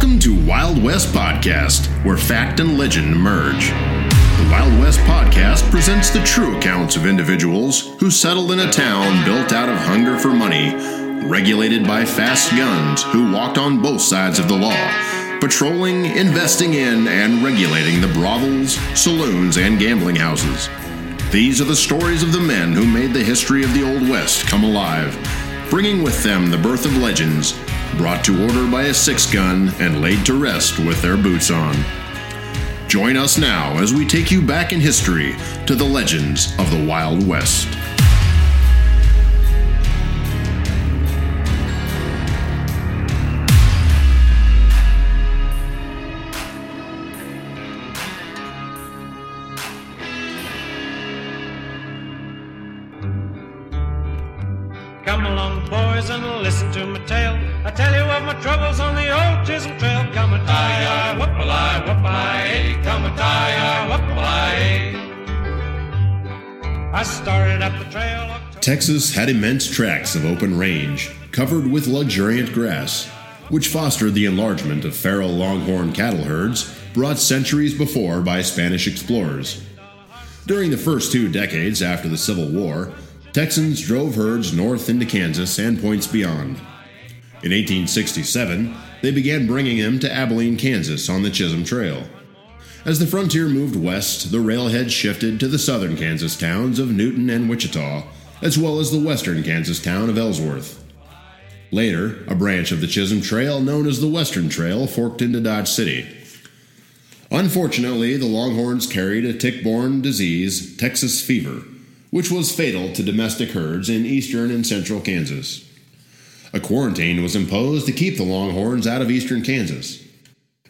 to Wild West Podcast, where fact and legend merge. The Wild West Podcast presents the true accounts of individuals who settled in a town built out of hunger for money, regulated by fast guns who walked on both sides of the law, patrolling, investing in, and regulating the brothels, saloons, and gambling houses. These are the stories of the men who made the history of the Old West come alive, bringing with them the birth of legends, brought to order by a six gun and laid to rest with their boots on. Join us now as we take you back in history to the legends of the Wild West. Come along, boys, and listen to my tale. I tell you of my troubles on the old Chisholm Trail. Come a tie, whoop a lie, whoop lie, come a tie, whoop. I started up the trail. October- Texas had immense tracts of open range, covered with luxuriant grass, which fostered the enlargement of feral longhorn cattle herds brought centuries before by Spanish explorers. During the first two decades after the Civil War, Texans drove herds north into Kansas and points beyond. In 1867, they began bringing them to Abilene, Kansas on the Chisholm Trail. As the frontier moved west, the railhead shifted to the southern Kansas towns of Newton and Wichita, as well as the western Kansas town of Ellsworth. Later, a branch of the Chisholm Trail known as the Western Trail forked into Dodge City. Unfortunately, the Longhorns carried a tick borne disease, Texas fever, which was fatal to domestic herds in eastern and central Kansas. A quarantine was imposed to keep the Longhorns out of eastern Kansas.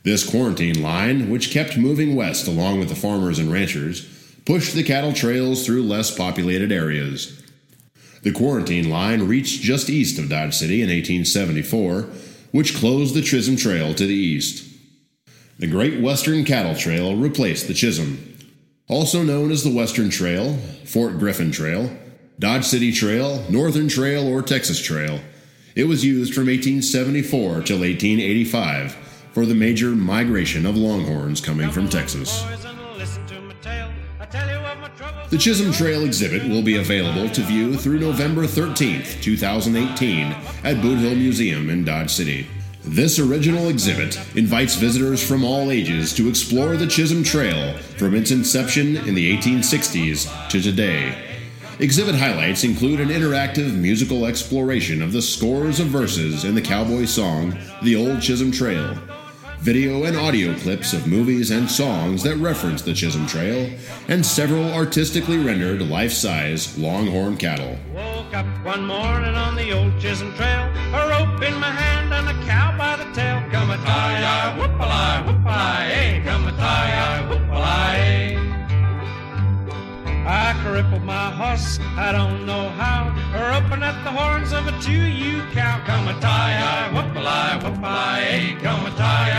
This quarantine line, which kept moving west along with the farmers and ranchers, pushed the cattle trails through less populated areas. The quarantine line reached just east of Dodge City in 1874, which closed the Chisholm Trail to the east. The Great Western Cattle Trail replaced the Chisholm. Also known as the Western Trail, Fort Griffin Trail, Dodge City Trail, Northern Trail, or Texas Trail, it was used from 1874 till 1885 for the major migration of longhorns coming from Texas. The Chisholm Trail exhibit will be available to view through November 13, 2018, at Boot Hill Museum in Dodge City. This original exhibit invites visitors from all ages to explore the Chisholm Trail from its inception in the 1860s to today. Exhibit highlights include an interactive musical exploration of the scores of verses in the cowboy song The Old Chisholm Trail, video and audio clips of movies and songs that reference the Chisholm Trail, and several artistically rendered life size longhorn cattle. Woke up one morning on the old Chisholm Trail, a rope in my hand horse, I don't know how, roping at the horns of a two-you cow. Come a tie-eye, whoop a lie, whoop a lie, hey, come a tie.